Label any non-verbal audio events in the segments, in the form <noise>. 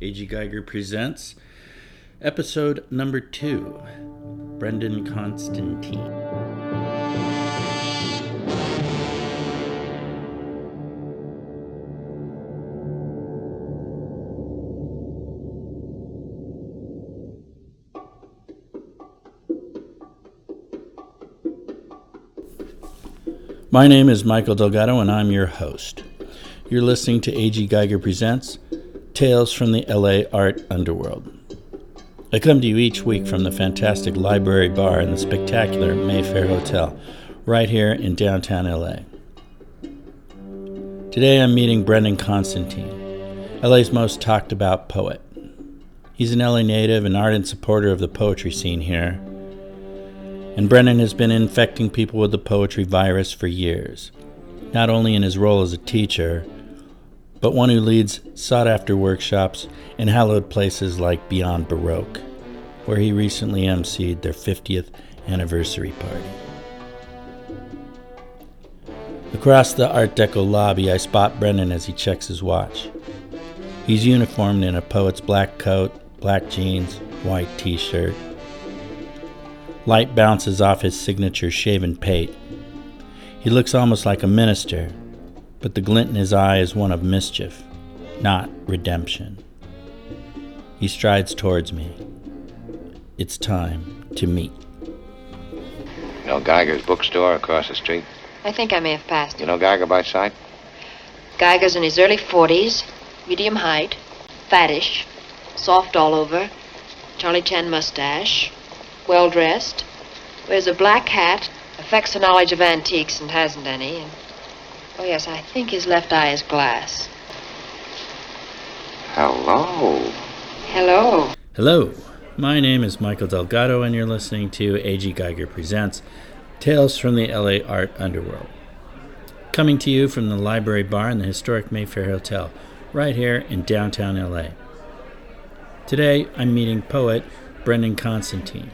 A.G. Geiger presents episode number two Brendan Constantine. My name is Michael Delgado, and I'm your host. You're listening to A.G. Geiger Presents Tales from the LA Art Underworld. I come to you each week from the fantastic library bar in the spectacular Mayfair Hotel, right here in downtown LA. Today I'm meeting Brendan Constantine, LA's most talked about poet. He's an LA native and ardent supporter of the poetry scene here and Brendan has been infecting people with the poetry virus for years, not only in his role as a teacher, but one who leads sought after workshops in hallowed places like Beyond Baroque, where he recently emceed their 50th anniversary party. Across the Art Deco lobby, I spot Brendan as he checks his watch. He's uniformed in a poet's black coat, black jeans, white t shirt, Light bounces off his signature shaven pate. He looks almost like a minister, but the glint in his eye is one of mischief, not redemption. He strides towards me. It's time to meet. You know Geiger's bookstore across the street? I think I may have passed You know Geiger by sight? Geiger's in his early 40s, medium height, fattish, soft all over, Charlie Chan mustache, well dressed, wears a black hat, affects a knowledge of antiques and hasn't any. And, oh, yes, I think his left eye is glass. Hello. Hello. Hello, my name is Michael Delgado, and you're listening to A.G. Geiger Presents Tales from the LA Art Underworld. Coming to you from the library bar in the historic Mayfair Hotel, right here in downtown LA. Today, I'm meeting poet Brendan Constantine.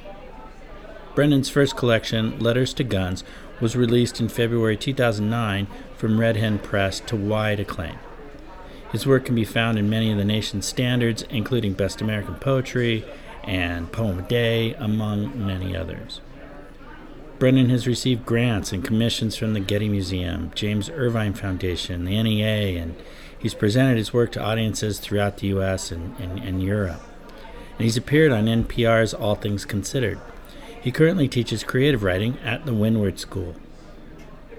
Brendan's first collection, Letters to Guns, was released in February 2009 from Red Hen Press to wide acclaim. His work can be found in many of the nation's standards, including Best American Poetry and Poem a Day, among many others. Brennan has received grants and commissions from the Getty Museum, James Irvine Foundation, the NEA, and he's presented his work to audiences throughout the U.S. and, and, and Europe. And he's appeared on NPR's All Things Considered. He currently teaches creative writing at the Windward School.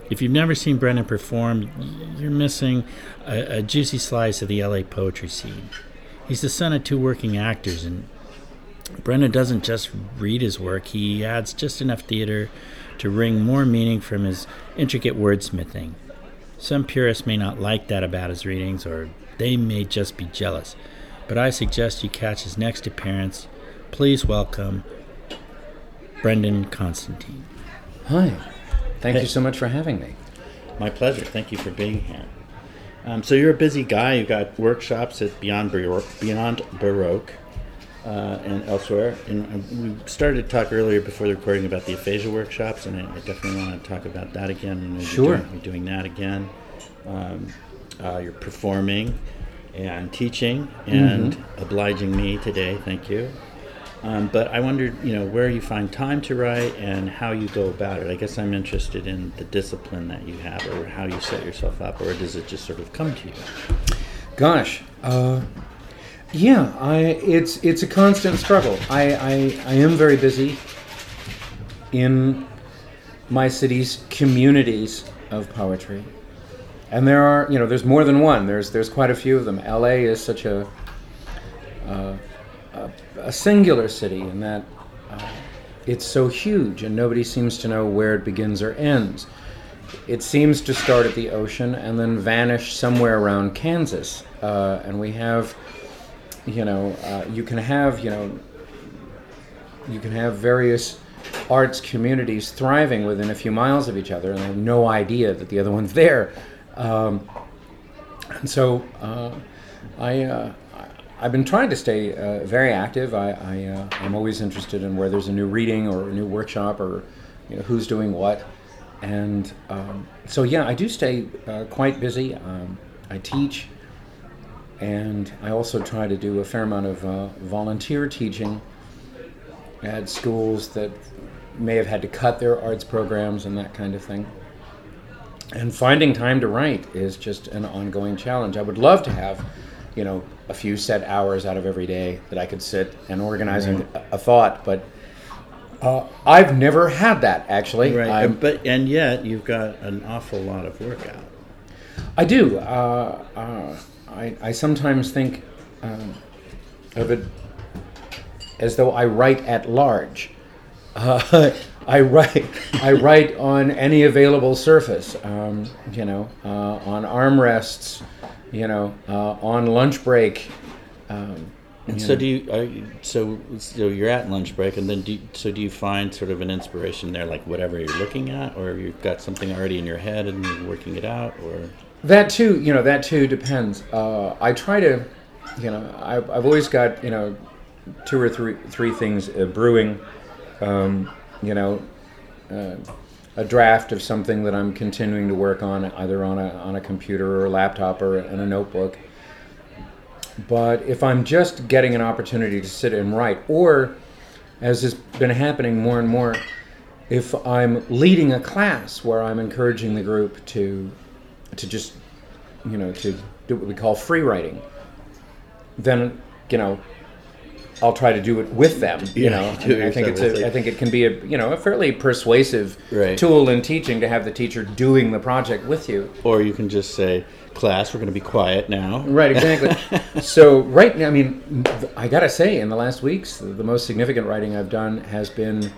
If you've never seen Brendan perform, you're missing a, a juicy slice of the LA poetry scene. He's the son of two working actors, and Brendan doesn't just read his work, he adds just enough theater to wring more meaning from his intricate wordsmithing. Some purists may not like that about his readings, or they may just be jealous, but I suggest you catch his next appearance. Please welcome Brendan Constantine. Hi. Thank Hey. you so much for having me. My pleasure. Thank you for being here. Um, so you're a busy guy. You've got workshops at Beyond Baroque, Beyond Baroque uh, and elsewhere. And uh, we started to talk earlier before the recording about the aphasia workshops, and I, I definitely want to talk about that again. And you're Sure. doing, you're doing that again. Um, uh, you're performing and teaching and obliging me today. Thank you. Um, but I wondered, you know, where you find time to write and how you go about it. I guess I'm interested in the discipline that you have, or how you set yourself up, or does it just sort of come to you? Gosh. Uh, yeah, I it's it's a constant struggle. I, I I am very busy in my city's communities of poetry. And there are, you know, there's more than one. There's there's quite a few of them. LA is such a uh, a, a singular city in that uh, it's so huge and nobody seems to know where it begins or ends. It seems to start at the ocean and then vanish somewhere around Kansas. Uh, and we have, you know, uh, you can have, you know, you can have various arts communities thriving within a few miles of each other and have no idea that the other one's there. Um, and so uh, I, uh, I- I've been trying to stay uh, very active. I, I, uh, I'm always interested in where there's a new reading or a new workshop or you know, who's doing what. And um, so, yeah, I do stay uh, quite busy. Um, I teach. and I also try to do a fair amount of uh, volunteer teaching at schools that may have had to cut their arts programs and that kind of thing. And finding time to write is just an ongoing challenge. I would love to have, you know, a few set hours out of every day that I could sit and organize a, a thought, but uh, I've never had that actually. Right, I'm- and, but and yet you've got an awful lot of work out. I do. Uh, uh, I, I sometimes think um, of it as though I write at large. Uh, <laughs> I write. I write on any available surface. Um, you know, uh, on armrests. You know, uh, on lunch break. Um, And so know. do you? You so so you're at lunch break, and then do you, so do you find sort of an inspiration there, like whatever you're looking at, or you've got something already in your head and you're working it out, or That too, you know, that too depends. Uh, I try to, you know, I've, I've always got, you know, two or three three things uh, brewing. Um, you know, uh, a draft of something that I'm continuing to work on, either on a on a computer or a laptop or in a notebook. But if I'm just getting an opportunity to sit and write, or as has been happening more and more, if I'm leading a class where I'm encouraging the group to to just you know to do what we call free writing, then you know I'll try to do it with them. You Yeah, know, you I think it's yourself. It's a, I think it can be a you know a fairly persuasive Right. tool in teaching to have the teacher doing the project with you. or you can just say, "Class, we're going to be quiet now." Right, exactly. <laughs> so right now, I mean, I gotta say, in the last weeks, the most significant writing I've done has been.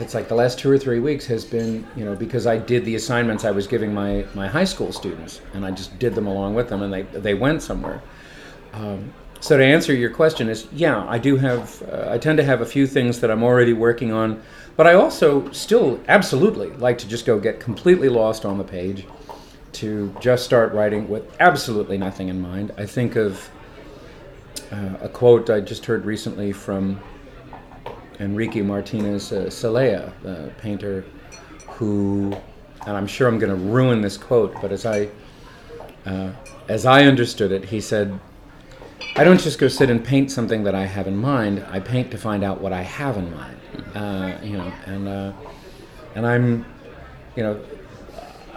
It's like the last two or three weeks has been, you know, because I did the assignments I was giving my, my high school students, and I just did them along with them, and they they went somewhere. Um, so to answer your question is, yeah, I do have. Uh, I tend to have a few things that I'm already working on, but I also still absolutely like to just go get completely lost on the page, to just start writing with absolutely nothing in mind. I think of uh, a quote I just heard recently from Enrique Martinez uh, the painter, who, and I'm sure I'm going to ruin this quote, but as I uh, as I understood it, he said, "I don't just go sit and paint something that I have in mind. I paint to find out what I have in mind." Uh, you know, and uh, and I'm, you know,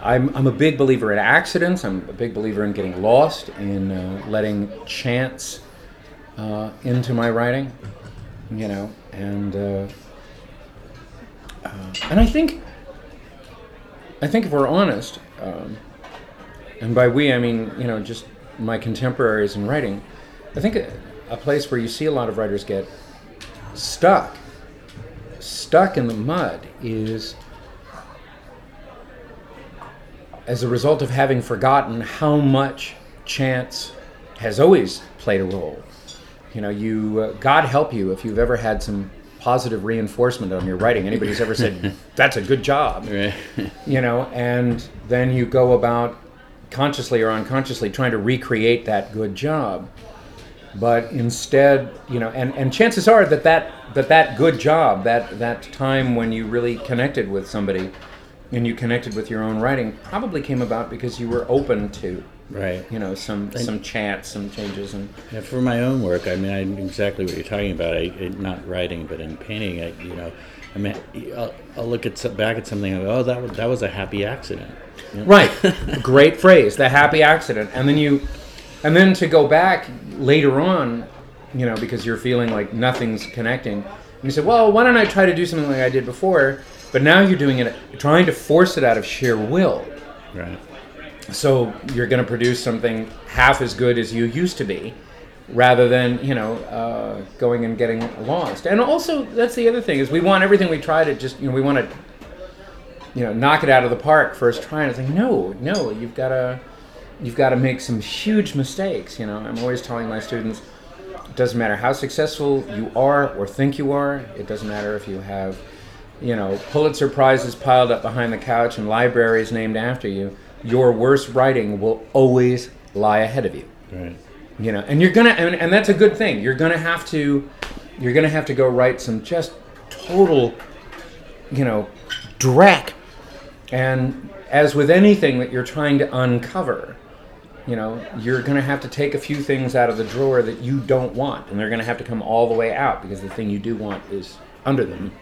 I'm, I'm a big believer in accidents. I'm a big believer in getting lost, in uh, letting chance uh, into my writing, you know, and uh, uh, and I think I think if we're honest, um, and by we I mean you know just my contemporaries in writing, I think a, a place where you see a lot of writers get stuck, stuck in the mud is as a result of having forgotten how much chance has always played a role. You know, you uh, God help you if you've ever had some positive reinforcement on your writing. Anybody's ever said <laughs> that's a good job, you know, and then you go about consciously or unconsciously trying to recreate that good job. But instead, you know, and, and chances are that that, that that good job, that, that time when you really connected with somebody and you connected with your own writing probably came about because you were open to, Right. you know, some, some chance, some changes. And Yeah, for my own work, I mean, I know exactly what you're talking about. I, I not writing, but in painting, I, you know, I mean, I'll, I'll look at some, back at something and go, "Oh, that was that was a happy accident." You know? Right. <laughs> Great phrase, the happy accident. And then you and then to go back later on, you know, because you're feeling like nothing's connecting. And you say, "Well, why don't I try to do something like I did before?" But now you're doing it trying to force it out of sheer will. Right. So you're going to produce something half as good as you used to be, rather than you know uh, going and getting lost. And also, that's the other thing is we want everything we try to just you know we want to you know knock it out of the park first try. And it's like no, no, you've got to you've got to make some huge mistakes. You know, I'm always telling my students. It doesn't matter how successful you are or think you are. It doesn't matter if you have, you know, Pulitzer prizes piled up behind the couch and libraries named after you. Your worst writing will always lie ahead of you. Right. You know, and you're gonna, and, and that's a good thing. You're gonna have to, you're gonna have to go write some just total, you know, dreck. And as with anything that you're trying to uncover, you know, you're going to have to take a few things out of the drawer that you don't want, and they're going to have to come all the way out because the thing you do want is under them,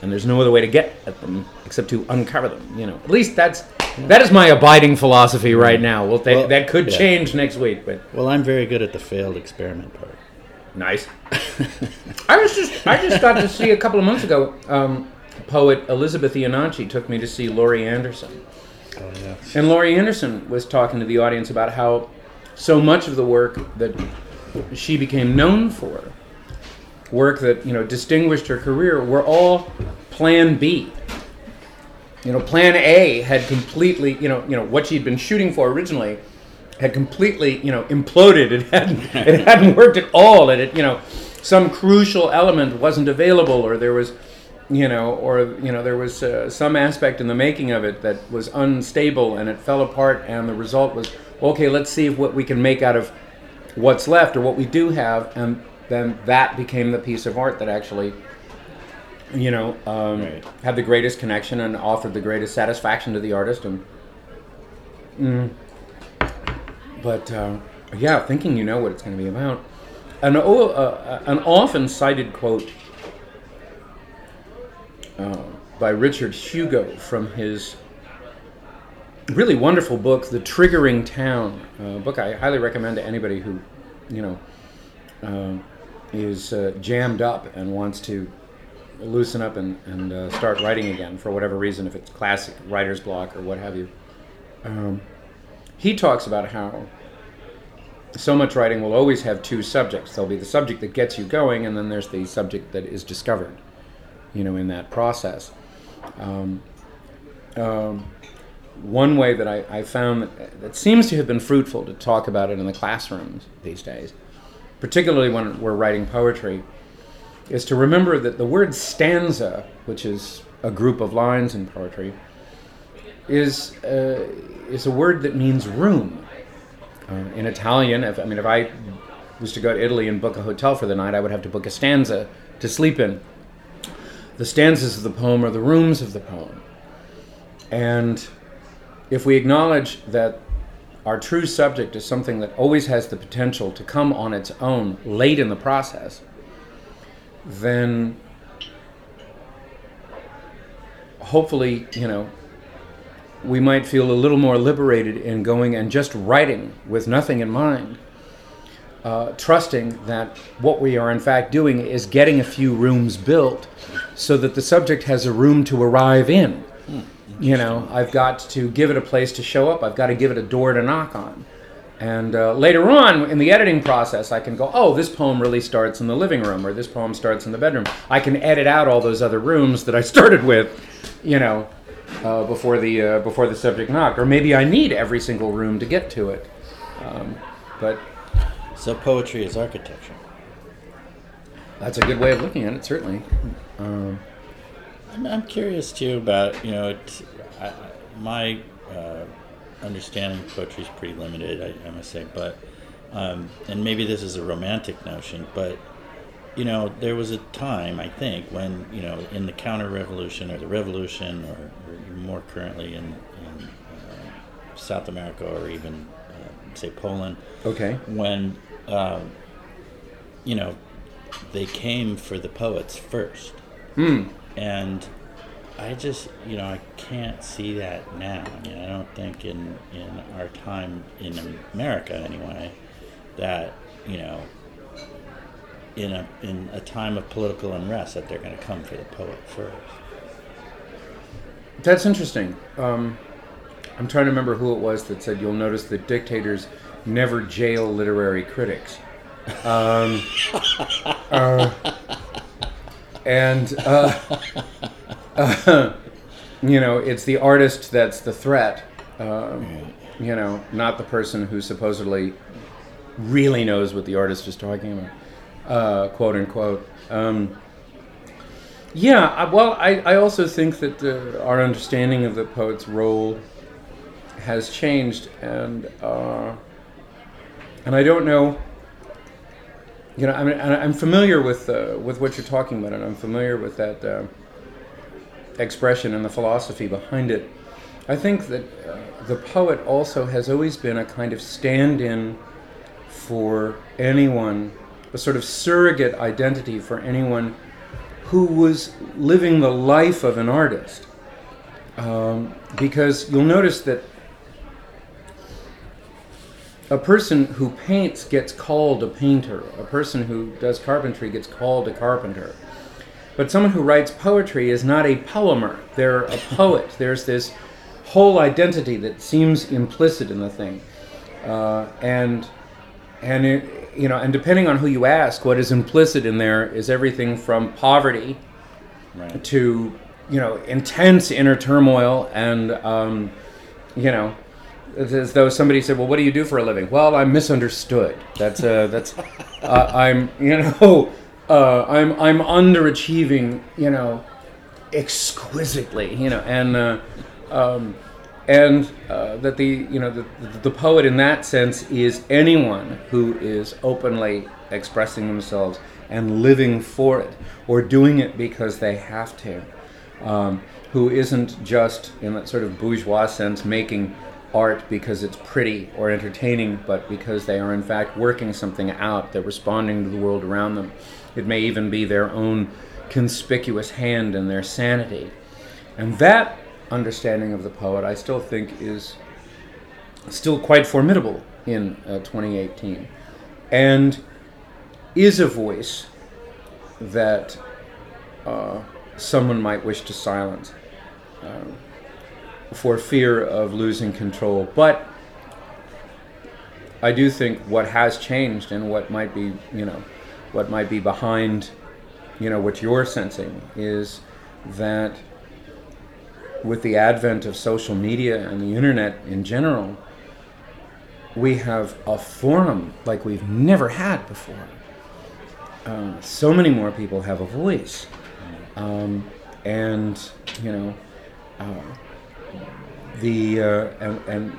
and there's no other way to get at them except to uncover them. You know, at least that's that is my abiding philosophy right now. Well, that, Well, that could yeah. change next week, but Well, I'm very good at the failed experiment part. nice. <laughs> I was just I just got to see a couple of months ago. Um, poet Elizabeth Iannaci took me to see Laurie Anderson. Yeah. And Laurie Anderson was talking to the audience about how so much of the work that she became known for, work that you know distinguished her career, were all Plan B. You know, Plan A had completely, you know, you know what she'd been shooting for originally had completely, you know, imploded. It hadn't, it <laughs> hadn't worked at all. And it, you know, some crucial element wasn't available, or there was, you know, or you know, there was uh, some aspect in the making of it that was unstable, and it fell apart. And the result was, okay, let's see what we can make out of what's left or what we do have, and then that became the piece of art that actually. You know, um, Right. had the greatest connection and offered the greatest satisfaction to the artist, and but uh, yeah, thinking you know what it's going to be about. An, uh, an often cited quote uh, by Richard Hugo from his really wonderful book, The Triggering Town, book I highly recommend to anybody who, you know, uh, is uh, jammed up and wants to loosen up and, and uh, start writing again for whatever reason, if it's classic writer's block or what have you. Um, he talks about how so much writing will always have two subjects. There'll be the subject that gets you going, and then there's the subject that is discovered, you know, in that process. Um, um, one way that I, I found that, that seems to have been fruitful to talk about it in the classrooms these days, particularly when we're writing poetry, is to remember that the word stanza, which is a group of lines in poetry, is uh, is a word that means room. Uh, in Italian, if, I mean, if I was to go to Italy and book a hotel for the night, I would have to book a stanza to sleep in. The stanzas of the poem are the rooms of the poem. And if we acknowledge that our true subject is something that always has the potential to come on its own late in the process, then hopefully, you know, we might feel a little more liberated in going and just writing with nothing in mind, uh, trusting that what we are in fact doing is getting a few rooms built so that the subject has a room to arrive in. You know, I've got to give it a place to show up, I've got to give it a door to knock on. And uh, later on in the editing process, I can go, oh, this poem really starts in the living room, or this poem starts in the bedroom. I can edit out all those other rooms that I <laughs> started with, you know, uh, before the uh, before the subject knocked. Or maybe I need every single room to get to it. Um, but So poetry is architecture. that's a good way of looking at it, certainly. Um, I'm, I'm curious too about you know it's, I, my uh, understanding of poetry is pretty limited, I, I must say, but um, and maybe this is a romantic notion, but you know there was a time I think when you know in the counter revolution or the revolution or, or more currently in, in uh, South America or even uh, say Poland okay. when um, you know they came for the poets first Hmm. and I just you know I can't see that now. I mean I don't think in in our time in America anyway that you know in a in a time of political unrest that they're going to come for the poet first. That's interesting. Um, I'm trying to remember who it was that said, "You'll notice that dictators never jail literary critics." Um, <laughs> uh, and uh, <laughs> uh, you know, it's the artist that's the threat. Um, you know, not the person who supposedly really knows what the artist is talking about, uh, quote unquote. Um, yeah, well, I, I also think that uh, our understanding of the poet's role has changed, and uh, and I don't know. You know, I mean, I'm familiar with uh, with what you're talking about, and I'm familiar with that uh, expression and the philosophy behind it. I think that uh, the poet also has always been a kind of stand in for anyone, a sort of surrogate identity for anyone who was living the life of an artist. Um, because you'll notice that a person who paints gets called a painter, a person who does carpentry gets called a carpenter. But someone who writes poetry is not a poemer, they're a <laughs> poet. There's this whole identity that seems implicit in the thing. Uh, and and it, you know, and depending on who you ask, what is implicit in there is everything from poverty Right. to you know intense inner turmoil and um, you know it's as though somebody said, "Well, what do you do for a living?" Well, I'm misunderstood. That's uh, that's <laughs> uh, I'm you know <laughs> uh, I'm I'm underachieving you know exquisitely you know and uh, um, and uh, that the you know the, the the poet in that sense is anyone who is openly expressing themselves and living for it or doing it because they have to um, who isn't just in that sort of bourgeois sense making art because it's pretty or entertaining but because they are in fact working something out they're responding to the world around them. It may even be their own conspicuous hand in their sanity. And that understanding of the poet, I still think, is still quite formidable in uh, 2018, and is a voice that uh, someone might wish to silence. Um, for fear of losing control. But I do think what has changed and what might be, you know, what might be behind, you know, what you're sensing is that with the advent of social media and the internet in general, we have a forum like we've never had before. Uh, so many more people have a voice. Um, and, you know, uh, the, uh, and, and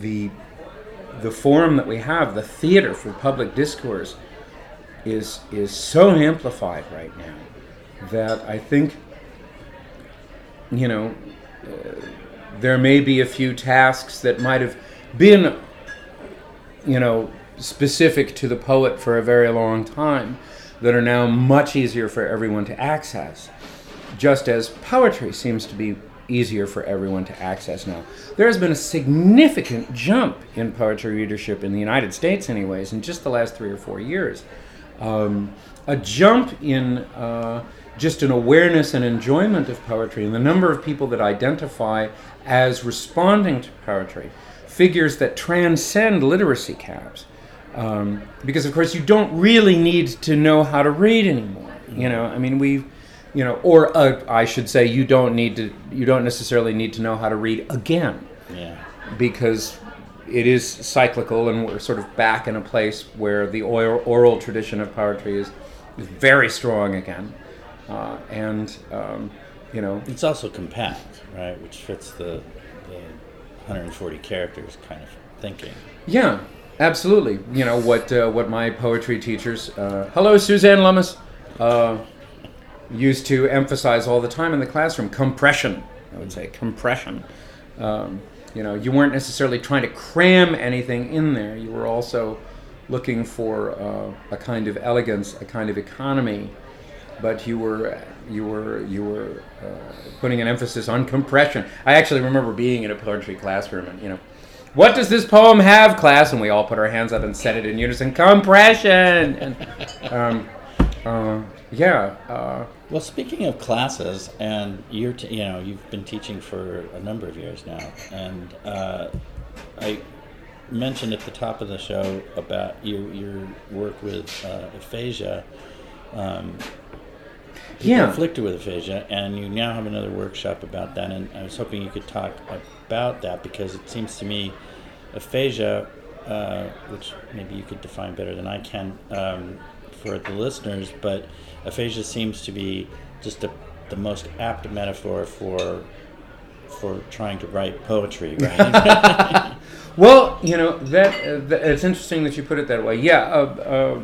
the, the forum that we have, the theater for public discourse, is, is so amplified right now that I think you know, uh, there may be a few tasks that might have been, you know, specific to the poet for a very long time that are now much easier for everyone to access. Just as poetry seems to be easier for everyone to access now. There has been a significant jump in poetry readership in the United States, anyways, in just the last three or four years. Um, a jump in uh, just an awareness and enjoyment of poetry, and the number of people that identify as responding to poetry, figures that transcend literacy caps. Um, because of course you don't really need to know how to read anymore. You know, I mean we, you know, or uh, I should say you don't need to. You don't necessarily need to know how to read again Yeah. because it is cyclical and we're sort of back in a place where the oral, oral tradition of poetry is, is very strong again. Uh, and, um, you know, It's also compact, right? Which fits the, the 140 characters kind of thinking. yeah, absolutely. You know, what, uh, what my poetry teachers, uh, hello, Suzanne Lummis, uh, used to emphasize all the time in the classroom compression, I would say, compression. Um, you know, you weren't necessarily trying to cram anything in there. You were also looking for uh, a kind of elegance, a kind of economy, but you were you were you were uh, putting an emphasis on compression. I actually remember being in a poetry classroom and you know, what does this poem have, class? And we all put our hands up and said it in unison, compression. And um, uh, yeah. Well, speaking of classes, and you're t- you know you've been teaching for a number of years now, and uh, I mentioned at the top of the show about your your work with uh, aphasia. Um, Yeah. afflicted with aphasia, and you now have another workshop about that. And I was hoping you could talk about that because it seems to me aphasia, uh, which maybe you could define better than I can um, for the listeners, but aphasia seems to be just a, the most apt metaphor for for trying to write poetry, right? <laughs> Well, you know that, uh, that it's interesting that you put it that way. Yeah, uh, uh,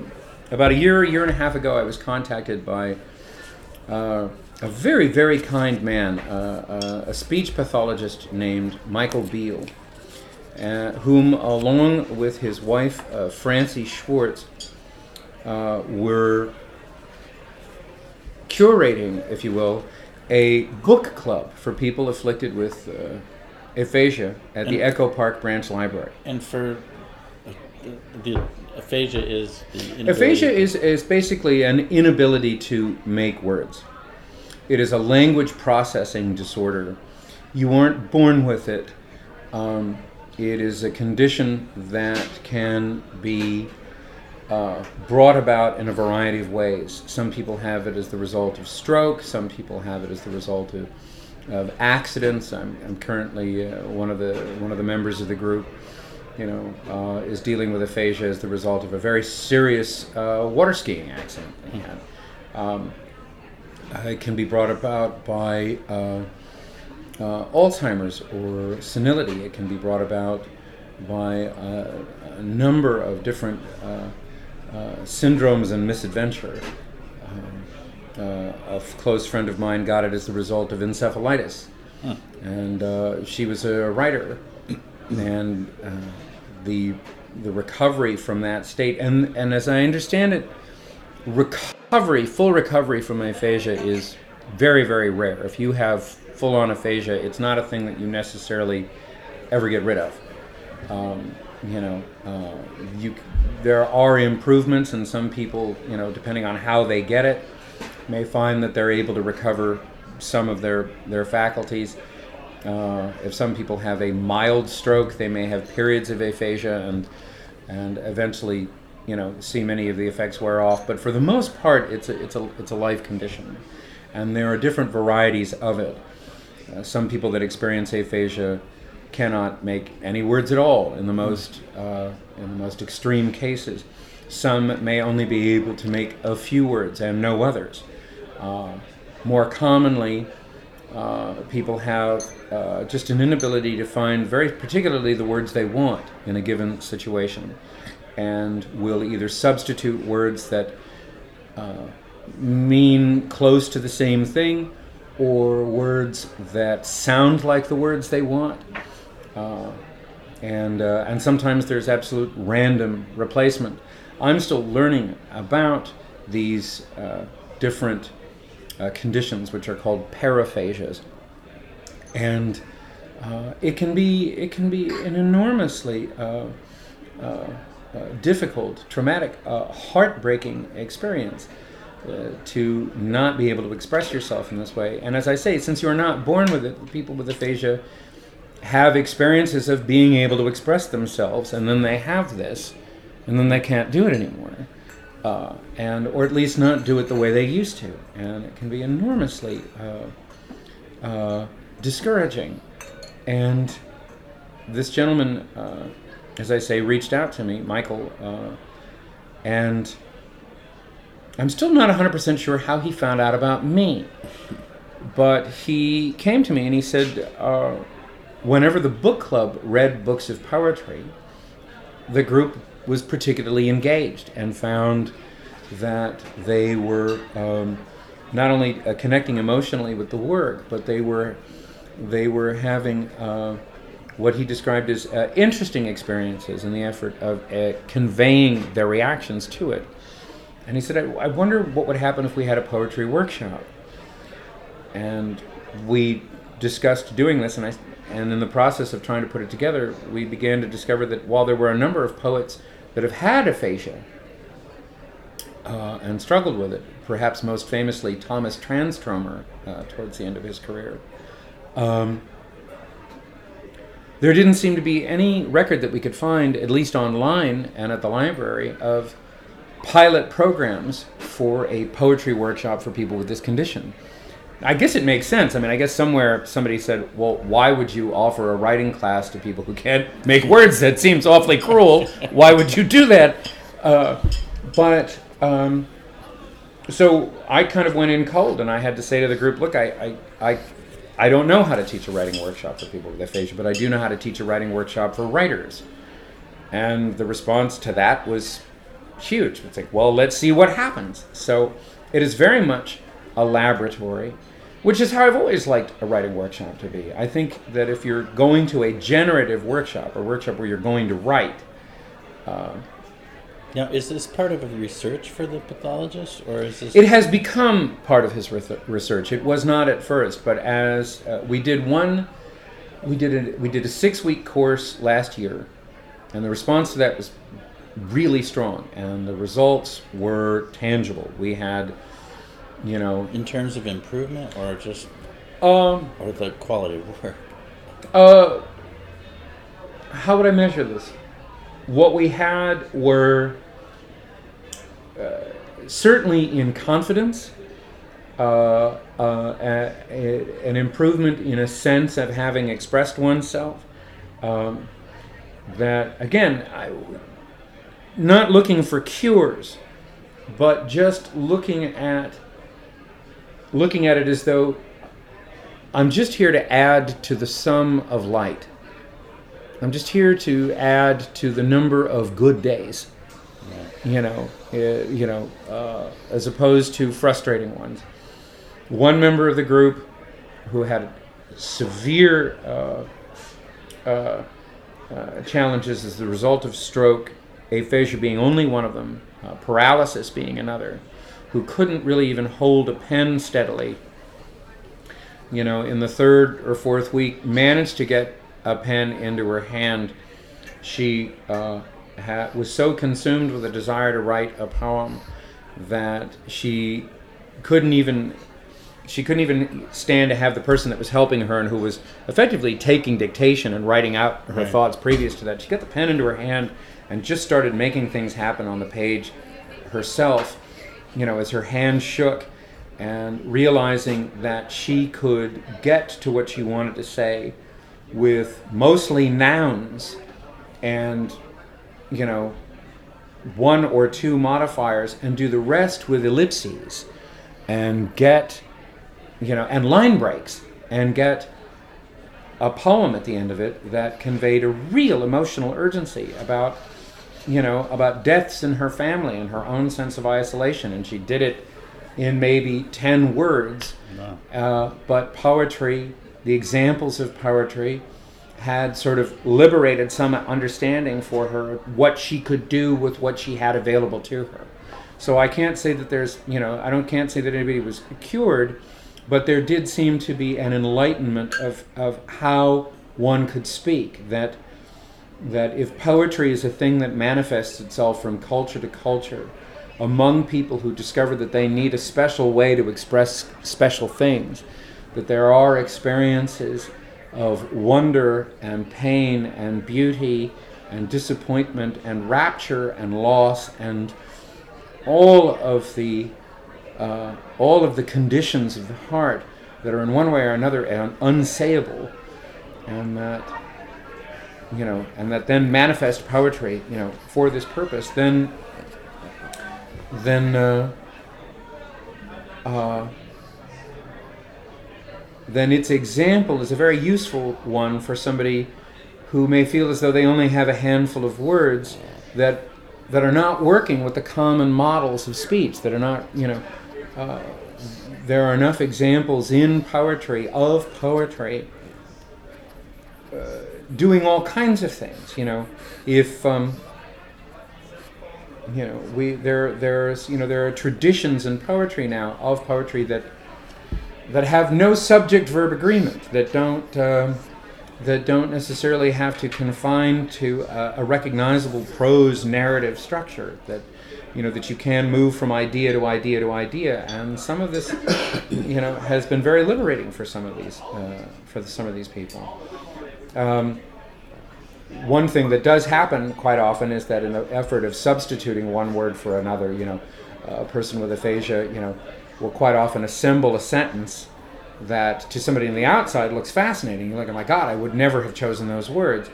about a year, year and a half ago, I was contacted by uh, a very, very kind man, uh, uh, a speech pathologist named Michael Beale, uh, whom, along with his wife, Francie Schwartz, uh, were curating, if you will, a book club for people afflicted with uh, aphasia at the Echo Park Branch Library. And for uh, the aphasia is the Aphasia is, is basically an inability to make words. It is a language processing disorder. You aren't born with it. Um, it is a condition that can be uh, brought about in a variety of ways. Some people have it as the result of stroke. Some people have it as the result of, of accidents. I'm, I'm currently uh, one of the one of the members of the group. You know, uh, is dealing with aphasia as the result of a very serious uh, water skiing accident they had. Um, it can be brought about by uh, Alzheimer's or senility. It can be brought about by a number of different syndromes and misadventure. Um, uh, a f- close friend of mine got it as the result of encephalitis, and uh, she was a writer, and uh, the the recovery from that state, and and as I understand it, recovery, full recovery from aphasia is very, very rare. If you have full on aphasia, it's not a thing that you necessarily ever get rid of. Um, you know, uh, you there are improvements, and some people, you know, depending on how they get it, may find that they're able to recover some of their their faculties. Uh, if some people have a mild stroke, they may have periods of aphasia and and eventually, you know, see many of the effects wear off. But for the most part, it's a it's a it's a life condition, and there are different varieties of it. Uh, some people that experience aphasia cannot make any words at all in the most uh, in the most extreme cases. Some may only be able to make a few words and no others. Uh, more commonly, uh, people have uh, just an inability to find very particularly the words they want in a given situation, and will either substitute words that uh, mean close to the same thing, or words that sound like the words they want. Uh, and uh, and sometimes there's absolute random replacement. I'm still learning about these uh, different uh, conditions, which are called paraphasias, and uh, it can be it can be an enormously difficult, traumatic, heartbreaking experience uh, to not be able to express yourself in this way. And as I say, since you are not born with it, people with aphasia have experiences of being able to express themselves, and then they have this, and then they can't do it anymore, uh, and or at least not do it the way they used to, and it can be enormously uh, uh, discouraging. And this gentleman, uh, as I say, reached out to me, Michael, uh, and I'm still not 100% sure how he found out about me. But he came to me and he said, uh, whenever the book club read books of poetry, the group was particularly engaged and found that they were um, not only uh, connecting emotionally with the work, but they were they were having uh, what he described as uh, interesting experiences in the effort of uh, conveying their reactions to it. And he said, I, I wonder what would happen if we had a poetry workshop. And we discussed doing this, and I, and in the process of trying to put it together, we began to discover that while there were a number of poets that have had aphasia uh, and struggled with it, perhaps most famously Thomas Transtromer uh, towards the end of his career, um, there didn't seem to be any record that we could find, at least online and at the library, of pilot programs for a poetry workshop for people with this condition. I guess it makes sense. I mean, I guess somewhere somebody said, well, why would you offer a writing class to people who can't make words? That seems awfully cruel. Why would you do that? Uh, but um, so I kind of went in cold and I had to say to the group, look, I, I, I, I don't know how to teach a writing workshop for people with aphasia, but I do know how to teach a writing workshop for writers. And the response to that was huge. It's like, well, let's see what happens. So it is very much a laboratory, which is how I've always liked a writing workshop to be. I think that if you're going to a generative workshop, a workshop where you're going to write, uh, Now, is this part of a research for the pathologist, or is this? it has become part of his re- research. It was not at first, but as uh, we did one, we did a, we did a six week course last year, and the response to that was really strong, and the results were tangible. We had, you know, in terms of improvement, or just um, or the quality of work? Uh, how would I measure this? What we had were uh, certainly in confidence, uh, uh, a, a- an improvement in a sense of having expressed oneself. Um, that again, I, not looking for cures, but just looking at looking at it as though I'm just here to add to the sum of light. I'm just here to add to the number of good days. You know, uh, you know, uh, as opposed to frustrating ones. One member of the group who had severe uh, uh, uh, challenges as the result of stroke, aphasia being only one of them, uh, paralysis being another, who couldn't really even hold a pen steadily you know, in the third or fourth week, managed to get a pen into her hand. She uh, ha- was so consumed with a desire to write a poem that she couldn't even she couldn't even stand to have the person that was helping her and who was effectively taking dictation and writing out her Right. thoughts previous to that. She got the pen into her hand and just started making things happen on the page herself, you know, as her hand shook and realizing that she could get to what she wanted to say with mostly nouns and, you know, one or two modifiers and do the rest with ellipses and get, you know, and line breaks and get a poem at the end of it that conveyed a real emotional urgency about you know about deaths in her family and her own sense of isolation. And she did it in maybe 10 words. Wow. uh, but poetry the examples of poetry had sort of liberated some understanding for her what she could do with what she had available to her. So i can't say that there's you know i don't can't say that anybody was cured but there did seem to be an enlightenment of, of how one could speak that that if poetry is a thing that manifests itself from culture to culture among people who discover that they need a special way to express special things that there are experiences of wonder and pain and beauty and disappointment and rapture and loss and all of the uh, all of the conditions of the heart that are in one way or another un- unsayable, and that you know, and that then manifest poetry, you know, for this purpose, then then uh, uh, then its example is a very useful one for somebody who may feel as though they only have a handful of words that that are not working with the common models of speech that are not you know uh, there are enough examples in poetry of poetry uh, doing all kinds of things you know. If um, you know we there there's you know there are traditions in poetry now of poetry that that have no subject verb agreement that don't um, that don't necessarily have to confine to a, a recognizable prose narrative structure that you know that you can move from idea to idea to idea. And some of this <coughs> you know has been very liberating for some of these uh, for the, some of these people um, one thing that does happen quite often is that in the effort of substituting one word for another, you know, a person with aphasia, you know, will quite often assemble a sentence that to somebody on the outside looks fascinating. You're like, oh my God, I would never have chosen those words.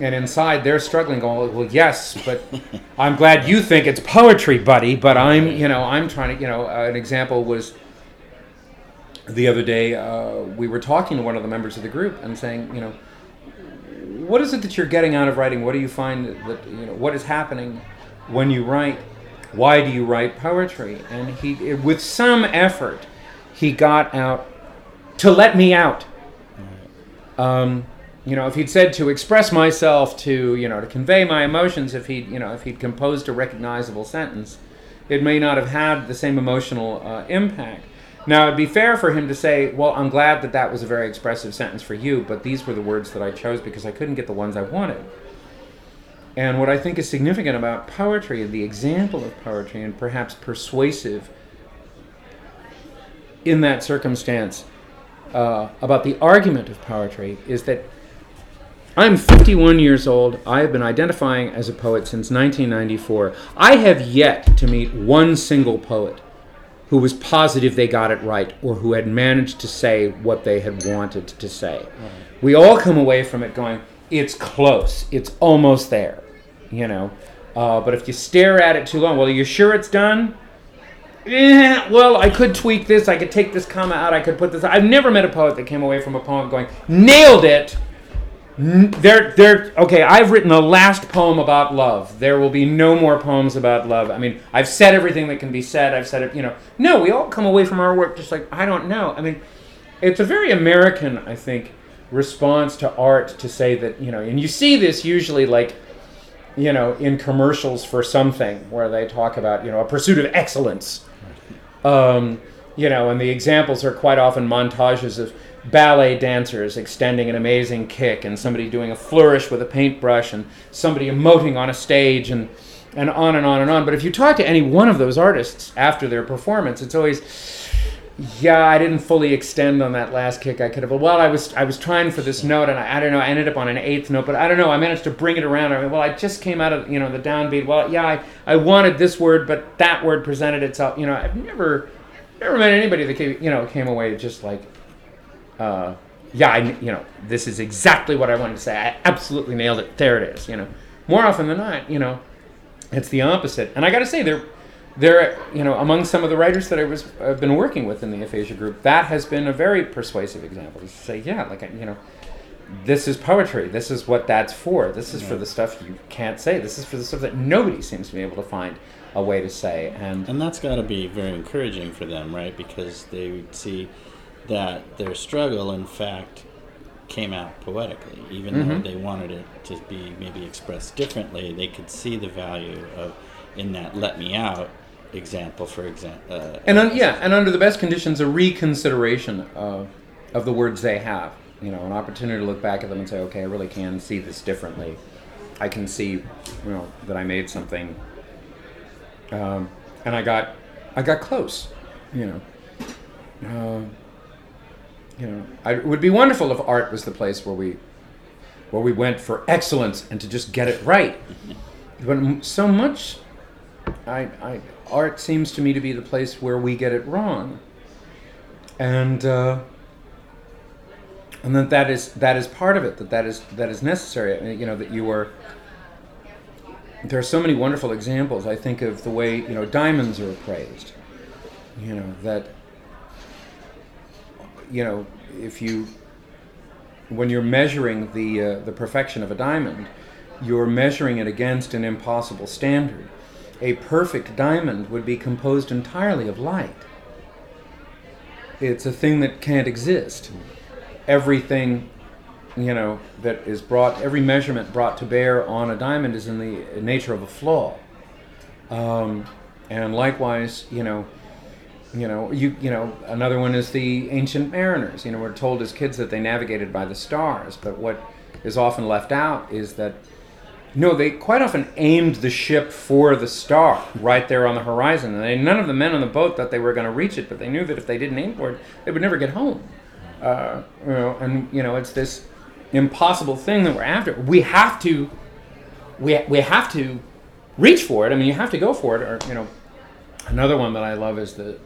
And inside they're struggling, going, well, yes, but <laughs> I'm glad you think it's poetry, buddy. But I'm, you know, I'm trying to, you know, uh, an example was the other day uh, we were talking to one of the members of the group and saying, you know, what is it that you're getting out of writing? What do you find that you know? What is happening when you write? Why do you write poetry? And he, with some effort, he got out to let me out. Um, you know, if he'd said to express myself, to you know, to convey my emotions, if he'd you know, if he'd composed a recognizable sentence, it may not have had the same emotional uh, impact. Now, it'd be fair for him to say, "Well, I'm glad that that was a very expressive sentence for you, but these were the words that I chose because I couldn't get the ones I wanted." And what I think is significant about poetry, the example of poetry, and perhaps persuasive in that circumstance uh, about the argument of poetry, is that I'm 51 years old. I have been identifying as a poet since 1994. I have yet to meet one single poet who was positive they got it right or who had managed to say what they had wanted to say. We all come away from it going, it's close, it's almost there, you know. Uh, but if you stare at it too long, well, are you sure it's done? Eh, well, I could tweak this, I could take this comma out, I could put this. I've never met a poet that came away from a poem going, nailed it. They're, they're, okay, I've written the last poem about love. There will be no more poems about love. I mean, I've said everything that can be said. I've said it, you know. No, we all come away from our work just like, I don't know. I mean, it's a very American, I think, response to art to say that, you know, and you see this usually like, you know, in commercials for something where they talk about, you know, a pursuit of excellence. Um, you know, and the examples are quite often montages of ballet dancers extending an amazing kick and somebody doing a flourish with a paintbrush and somebody emoting on a stage and and on and on and on. But if you talk to any one of those artists after their performance, it's always yeah, I didn't fully extend on that last kick. I could have. Well, I was I was trying for this note, and I, I don't know. I ended up on an eighth note, but I don't know. I managed to bring it around. I mean, well, I just came out of you know the downbeat. Well, yeah, I, I wanted this word, but that word presented itself. You know, I've never never met anybody that came you know came away just like, uh, yeah, I you know this is exactly what I wanted to say. I absolutely nailed it. There it is. You know, more often than not, you know, it's the opposite. And I got to say, there there, you know, among some of the writers that I was I've been working with in the aphasia group, that has been a very persuasive example. To say, yeah, like you know, this is poetry. This is what that's for. This is for the stuff you can't say. This is for the stuff that nobody seems to be able to find a way to say. And And that's got to be very encouraging for them, right? Because they see that their struggle, in fact, came out poetically. Even Mhm. though they wanted it to be maybe expressed differently, they could see the value of in that "let me out" example, for example. Uh, and un, yeah, and under the best conditions, a reconsideration of of the words they have. You know, an opportunity to look back at them and say, okay, I really can see this differently. I can see, you know, that I made something, um, and I got, I got close. You know, uh, you know, I, it would be wonderful if art was the place where we, where we went for excellence and to just get it right. But so much, I, I, art seems to me to be the place where we get it wrong. And uh, and that that is that is part of it. That that is that is necessary. You know that you are. There are so many wonderful examples. I think of the way you know diamonds are appraised. You know that. You know if you. When you're measuring the uh, the perfection of a diamond, you're measuring it against an impossible standard. A perfect diamond would be composed entirely of light. It's a thing that can't exist. Everything, you know, that is brought, every measurement brought to bear on a diamond is in the nature of a flaw. Um, and likewise, you know, you know, you you know, another one is the ancient mariners. You know, we're told as kids that they navigated by the stars, but what is often left out is that no, they quite often aimed the ship for the star right there on the horizon. And they, none of the men on the boat thought they were going to reach it, but they knew that if they didn't aim for it, they would never get home. Uh, you know, and you know, it's this impossible thing that we're after. We have to, we we have to reach for it. I mean, you have to go for it. Or you know, another one that I love is the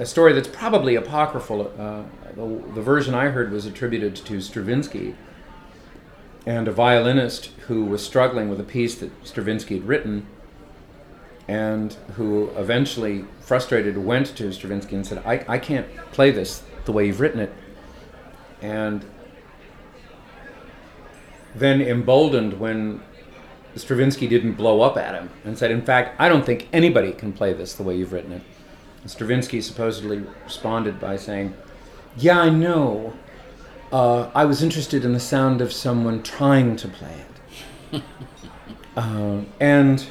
a story that's probably apocryphal. Uh, the, the version I heard was attributed to Stravinsky and a violinist who was struggling with a piece that Stravinsky had written and who eventually, frustrated, went to Stravinsky and said, I, I can't play this the way you've written it. And then emboldened when Stravinsky didn't blow up at him and said, In fact, I don't think anybody can play this the way you've written it. Stravinsky supposedly responded by saying, Yeah, I know. Uh, I was interested in the sound of someone trying to play it. <laughs> uh, and,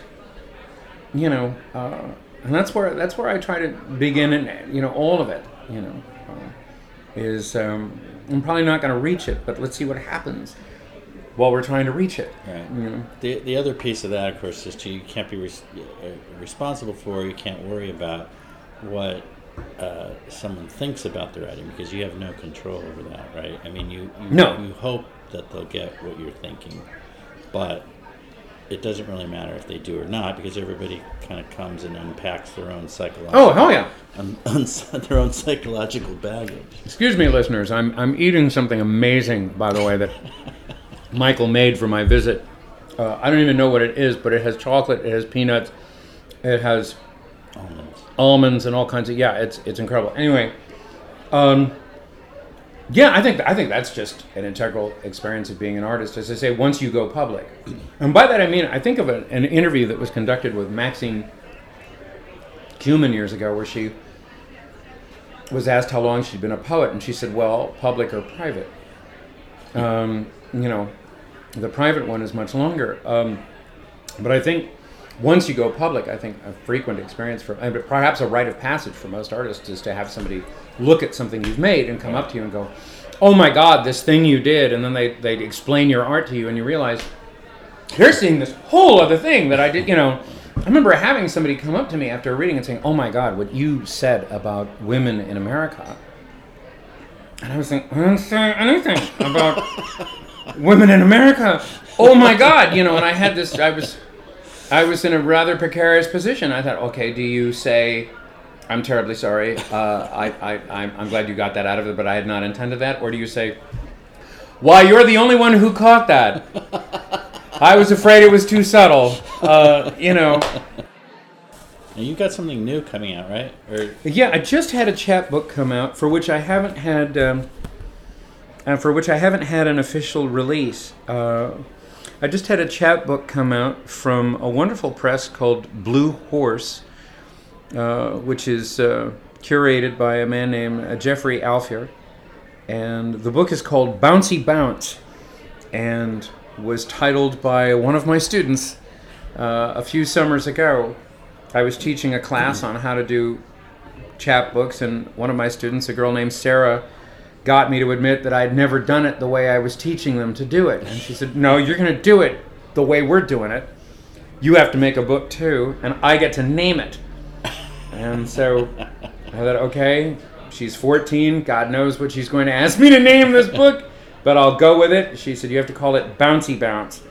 you know, uh, and that's where that's where I try to begin, and you know, all of it. You know, uh, is um, I'm probably not going to reach it, but let's see what happens while we're trying to reach it. Right. You know? The, the other piece of that, of course, is to, you can't be res- uh, responsible for, you can't worry about what uh, someone thinks about the writing because you have no control over that, right? I mean, you, you, No. you hope that they'll get what you're thinking, but it doesn't really matter if they do or not because everybody kind of comes and unpacks their own psychological, Oh hell yeah! un, un, <laughs> their own psychological baggage. Excuse me, listeners. I'm I'm eating something amazing, by the way, that Michael made for my visit. Uh, I don't even know what it is, but it has chocolate, it has peanuts, it has Almonds. Almonds and all kinds of yeah. It's it's incredible. Anyway, um, yeah, I think I think that's just an integral experience of being an artist. As I say, once you go public, and by that I mean I think of a, an interview that was conducted with Maxine Kumin years ago, where she was asked how long she'd been a poet, and she said, "Well, public or private." Um, you know, the private one is much longer. Um, but I think once you go public, I think a frequent experience for, and perhaps a rite of passage for most artists, is to have somebody look at something you've made and come up to you and go, "Oh my God, this thing you did," and then they they explain your art to you, and you realize they're seeing this whole other thing that I did. You know, I remember having somebody come up to me after a reading and saying, "Oh my God, what you said about women in America." And I was thinking, I didn't say anything about women in America. Oh my God, you know, and I had this, I was, I was in a rather precarious position. I thought, okay, do you say, I'm terribly sorry, uh, I, I, I'm, I'm glad you got that out of it, but I had not intended that? Or do you say, why, you're the only one who caught that. I was afraid it was too subtle. Uh, you know, And you got something new coming out, right? Or Yeah, I just had a chapbook come out for which I haven't had, um, uh, for which I haven't had an official release. Uh, I just had a chapbook come out from a wonderful press called Blue Horse, uh, which is uh, curated by a man named uh, Jeffrey Alfier, and the book is called Bouncy Bounce, and was titled by one of my students uh, a few summers ago. I was teaching a class on how to do chapbooks, and one of my students, a girl named Sarah, got me to admit that I'd never done it the way I was teaching them to do it. And she said, No, you're going to do it the way we're doing it. You have to make a book too, and I get to name it. And so I thought, okay, she's 14. God knows what she's going to ask me to name this book, but I'll go with it. She said, You have to call it Bouncy Bounce.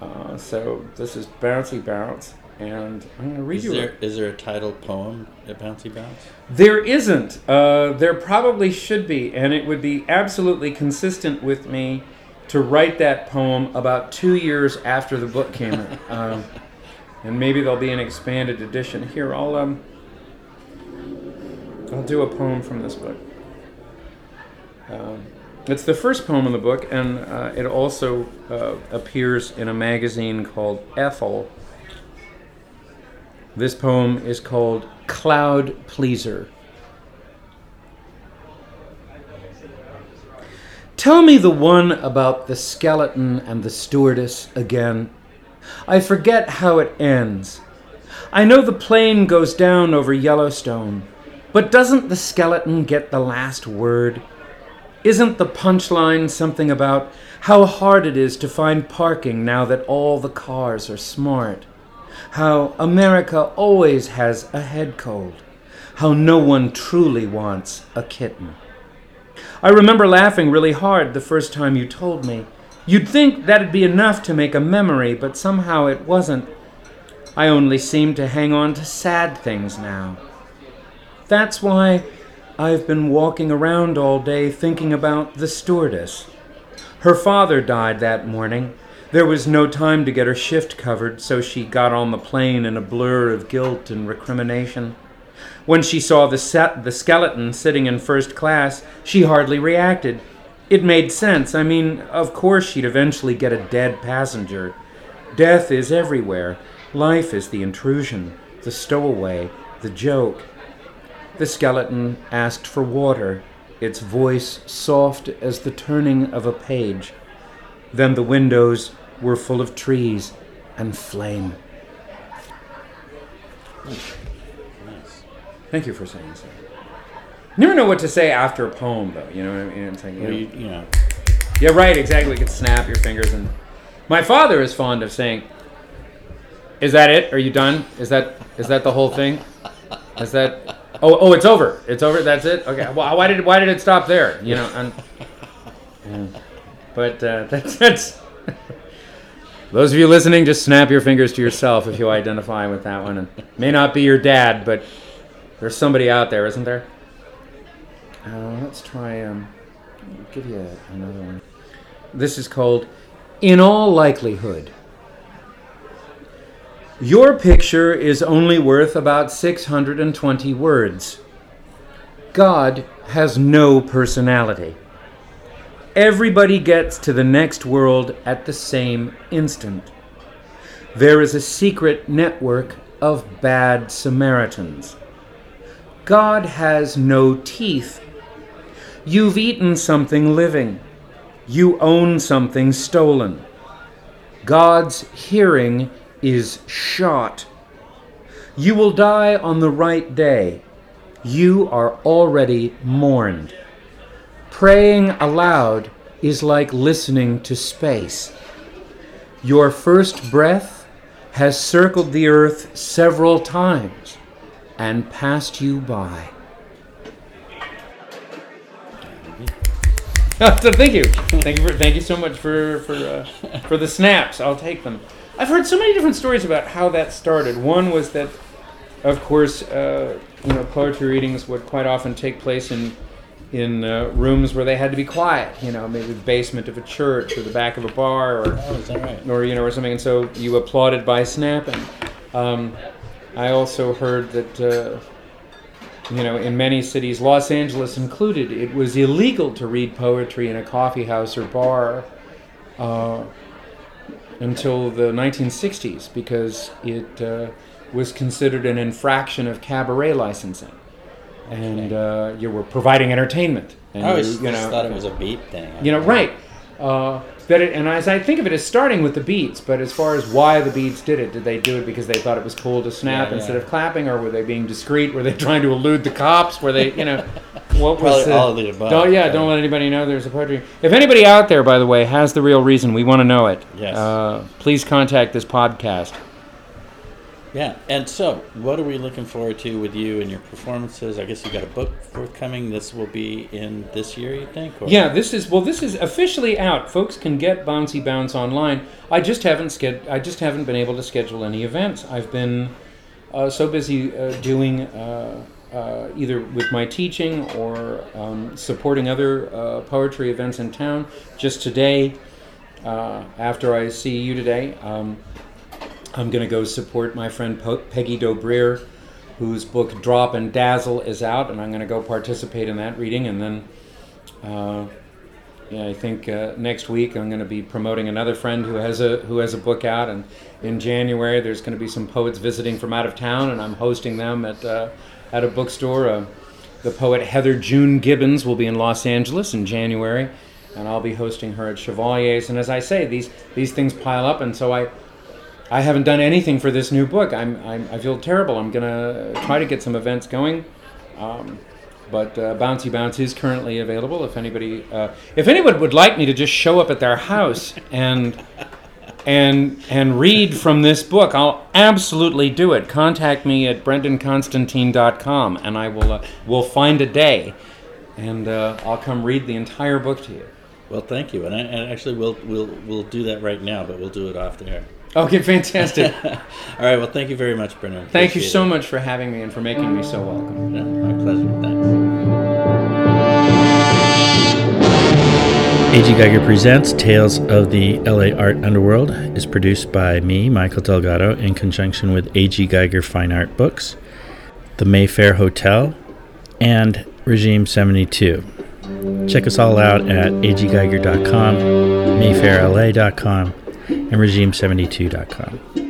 Uh, so this is Bouncy Bounce. And I'm going to read is you a- there is there a titled poem at Bouncy Bounce? there isn't. Uh, there probably should be, and it would be absolutely consistent with me to write that poem about two years after the book came out. <laughs> Um, and maybe there'll be an expanded edition. Here, I'll um, I'll do a poem from this book. Um, it's the first poem in the book, and uh, it also uh, appears in a magazine called Ethel. This poem is called Cloud Pleaser. Tell me the one about the skeleton and the stewardess again. I forget how it ends. I know the plane goes down over Yellowstone, but doesn't the skeleton get the last word? Isn't the punchline something about how hard it is to find parking now that all the cars are smart? How America always has a head cold? How no one truly wants a kitten? I remember laughing really hard the first time you told me. You'd think that'd be enough to make a memory, but somehow it wasn't. I only seem to hang on to sad things now. That's why I've been walking around all day thinking about the stewardess. Her father died that morning. There was no time to get her shift covered, so she got on the plane in a blur of guilt and recrimination. When she saw the, set, the skeleton sitting in first class, she hardly reacted. It made sense. I mean, of course she'd eventually get a dead passenger. Death is everywhere. Life is the intrusion, the stowaway, the joke. The skeleton asked for water, its voice soft as the turning of a page. Then the windows were full of trees and flame. Thank you for saying so. Never know what to say after a poem, though. You know what I mean? It's like, you know, you, you know, yeah, right, exactly. You could snap your fingers and. My father is fond of saying, "Is that it? Are you done? Is that is that the whole thing? Is that? Oh, oh, it's over. It's over. That's it. Okay. Well, why did why did it stop there? You know, and, yeah. but uh, <laughs> that's that's. Those of you listening, just snap your fingers to yourself if you identify with that one. And may not be your dad, but there's somebody out there, isn't there? Uh, let's try. Um, give you another one. This is called In All Likelihood. Your picture is only worth about 620 words. God has no personality. Everybody gets to the next world at the same instant. There is a secret network of bad Samaritans. God has no teeth. You've eaten something living. You own something stolen. God's hearing is shot. You will die on the right day. You are already mourned. Praying aloud is like listening to space. Your first breath has circled the earth several times and passed you by. <laughs> so thank you, thank you, for, thank you so much for for uh, for the snaps. I'll take them. I've heard so many different stories about how that started. One was that, of course, uh, you know, poetry readings would quite often take place in in uh, rooms where they had to be quiet. You know, maybe the basement of a church or the back of a bar, or oh, right? or you know, or something. And so you applauded by snapping. Um, I also heard that. Uh, you know, in many cities, Los Angeles included, it was illegal to read poetry in a coffee house or bar uh, until the 1960s because it uh, was considered an infraction of cabaret licensing. And uh, you were providing entertainment. And I always you, you know, thought it was a beat thing. you know, right. Uh, but it, and as I think of it as starting with the beats, but as far as why the beats did it, did they do it because they thought it was cool to snap Yeah, instead yeah. of clapping, or were they being discreet? Were they <laughs> trying to elude the cops? Were they, you know, what was all of the above, Don't, yeah, yeah. don't let anybody know there's a poetry. If anybody out there, by the way, has the real reason, we want to know it. Yes. Uh, please contact this podcast. Yeah, and so what are we looking forward to with you and your performances? I guess you got a book forthcoming. This will be in this year, you think? Or? Yeah, this is well. This is officially out. Folks can get Bouncy Bounce online. I just haven't sched- I just haven't been able to schedule any events. I've been uh, so busy uh, doing uh, uh, either with my teaching or um, supporting other uh, poetry events in town. Just today, uh, after I see you today, um, I'm going to go support my friend Peggy Dobreer, whose book Drop and Dazzle is out, and I'm going to go participate in that reading, and then. Uh, yeah, I think uh, next week I'm going to be promoting another friend who has a who has a book out, and in January there's going to be some poets visiting from out of town, and I'm hosting them at uh, at a bookstore. Uh, the poet Heather June Gibbons will be in Los Angeles in January, and I'll be hosting her at Chevalier's. And as I say, these these things pile up, and so I I haven't done anything for this new book. I'm, I'm I feel terrible. I'm gonna try to get some events going. Um, but uh, Bouncy Bounce is currently available. If anybody, uh, if anyone would like me to just show up at their house and and and read from this book, I'll absolutely do it. Contact me at brendanconstantine.com, and I will uh, will find a day, and uh, I'll come read the entire book to you. Well, thank you, and, I, and actually we'll we'll we'll do that right now, but we'll do it off the air. Okay, fantastic. <laughs> All right. Well, thank you very much, Brendan. Thank you so it. much for having me and for making me so welcome. Yeah, my pleasure. Thanks. A.G. Geiger Presents Tales of the LA Art Underworld is produced by me, Michael Delgado, in conjunction with A.G. Geiger Fine Art Books, the Mayfair Hotel, and Regime 72. Check us all out at aggeiger.com, mayfairla.com, and regime72.com.